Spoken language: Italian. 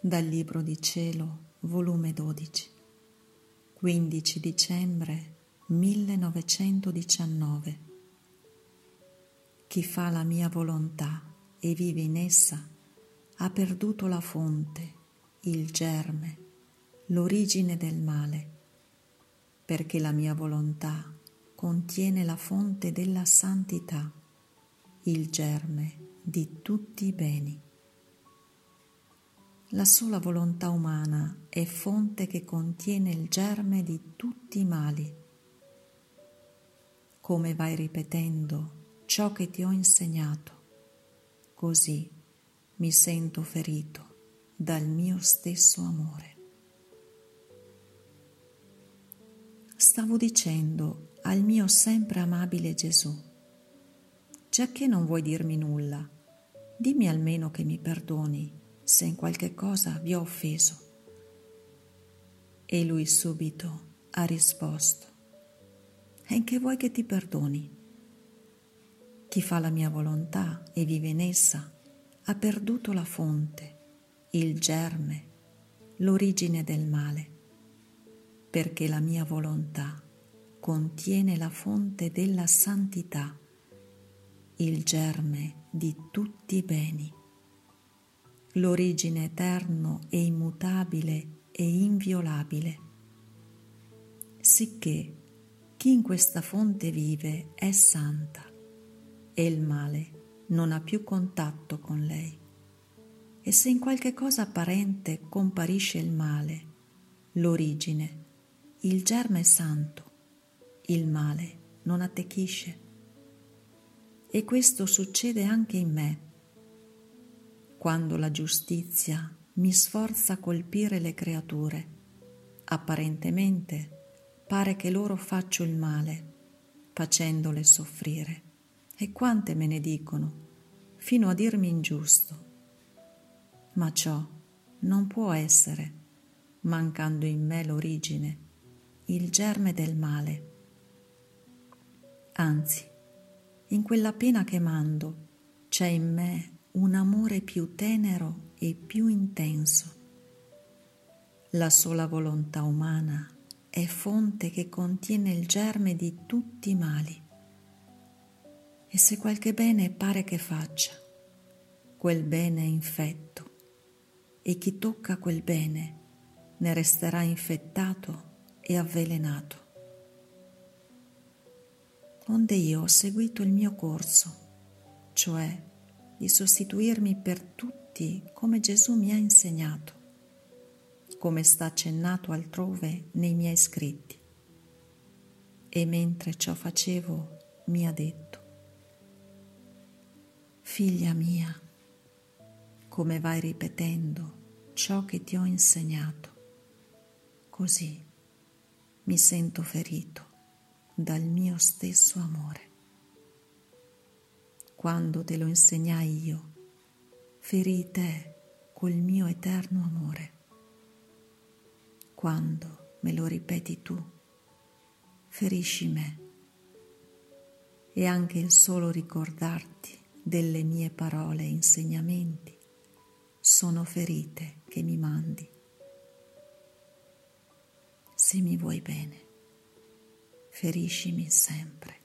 Dal Libro di Cielo, volume 12, 15 dicembre 1919. Chi fa la mia volontà e vive in essa ha perduto la fonte, il germe, l'origine del male, perché la mia volontà contiene la fonte della santità, il germe di tutti i beni. La sola volontà umana è fonte che contiene il germe di tutti i mali. Come vai ripetendo ciò che ti ho insegnato, così mi sento ferito dal mio stesso amore. Stavo dicendo al mio sempre amabile Gesù, già che non vuoi dirmi nulla, dimmi almeno che mi perdoni se in qualche cosa vi ho offeso. E lui subito ha risposto, e che vuoi che ti perdoni? Chi fa la mia volontà e vive in essa ha perduto la fonte, il germe, l'origine del male, perché la mia volontà contiene la fonte della santità, il germe di tutti i beni l'origine eterno e immutabile e inviolabile. Sicché chi in questa fonte vive è santa e il male non ha più contatto con lei. E se in qualche cosa apparente comparisce il male, l'origine, il germe santo, il male non attecchisce. E questo succede anche in me quando la giustizia mi sforza a colpire le creature. Apparentemente pare che loro faccio il male, facendole soffrire. E quante me ne dicono, fino a dirmi ingiusto. Ma ciò non può essere, mancando in me l'origine, il germe del male. Anzi, in quella pena che mando c'è in me un amore più tenero e più intenso. La sola volontà umana è fonte che contiene il germe di tutti i mali. E se qualche bene pare che faccia, quel bene è infetto e chi tocca quel bene ne resterà infettato e avvelenato. Onde io ho seguito il mio corso, cioè di sostituirmi per tutti come Gesù mi ha insegnato, come sta accennato altrove nei miei scritti. E mentre ciò facevo mi ha detto, Figlia mia, come vai ripetendo ciò che ti ho insegnato, così mi sento ferito dal mio stesso amore quando te lo insegnai io, ferii te col mio eterno amore. Quando me lo ripeti tu, ferisci me. E anche il solo ricordarti delle mie parole e insegnamenti sono ferite che mi mandi. Se mi vuoi bene, feriscimi sempre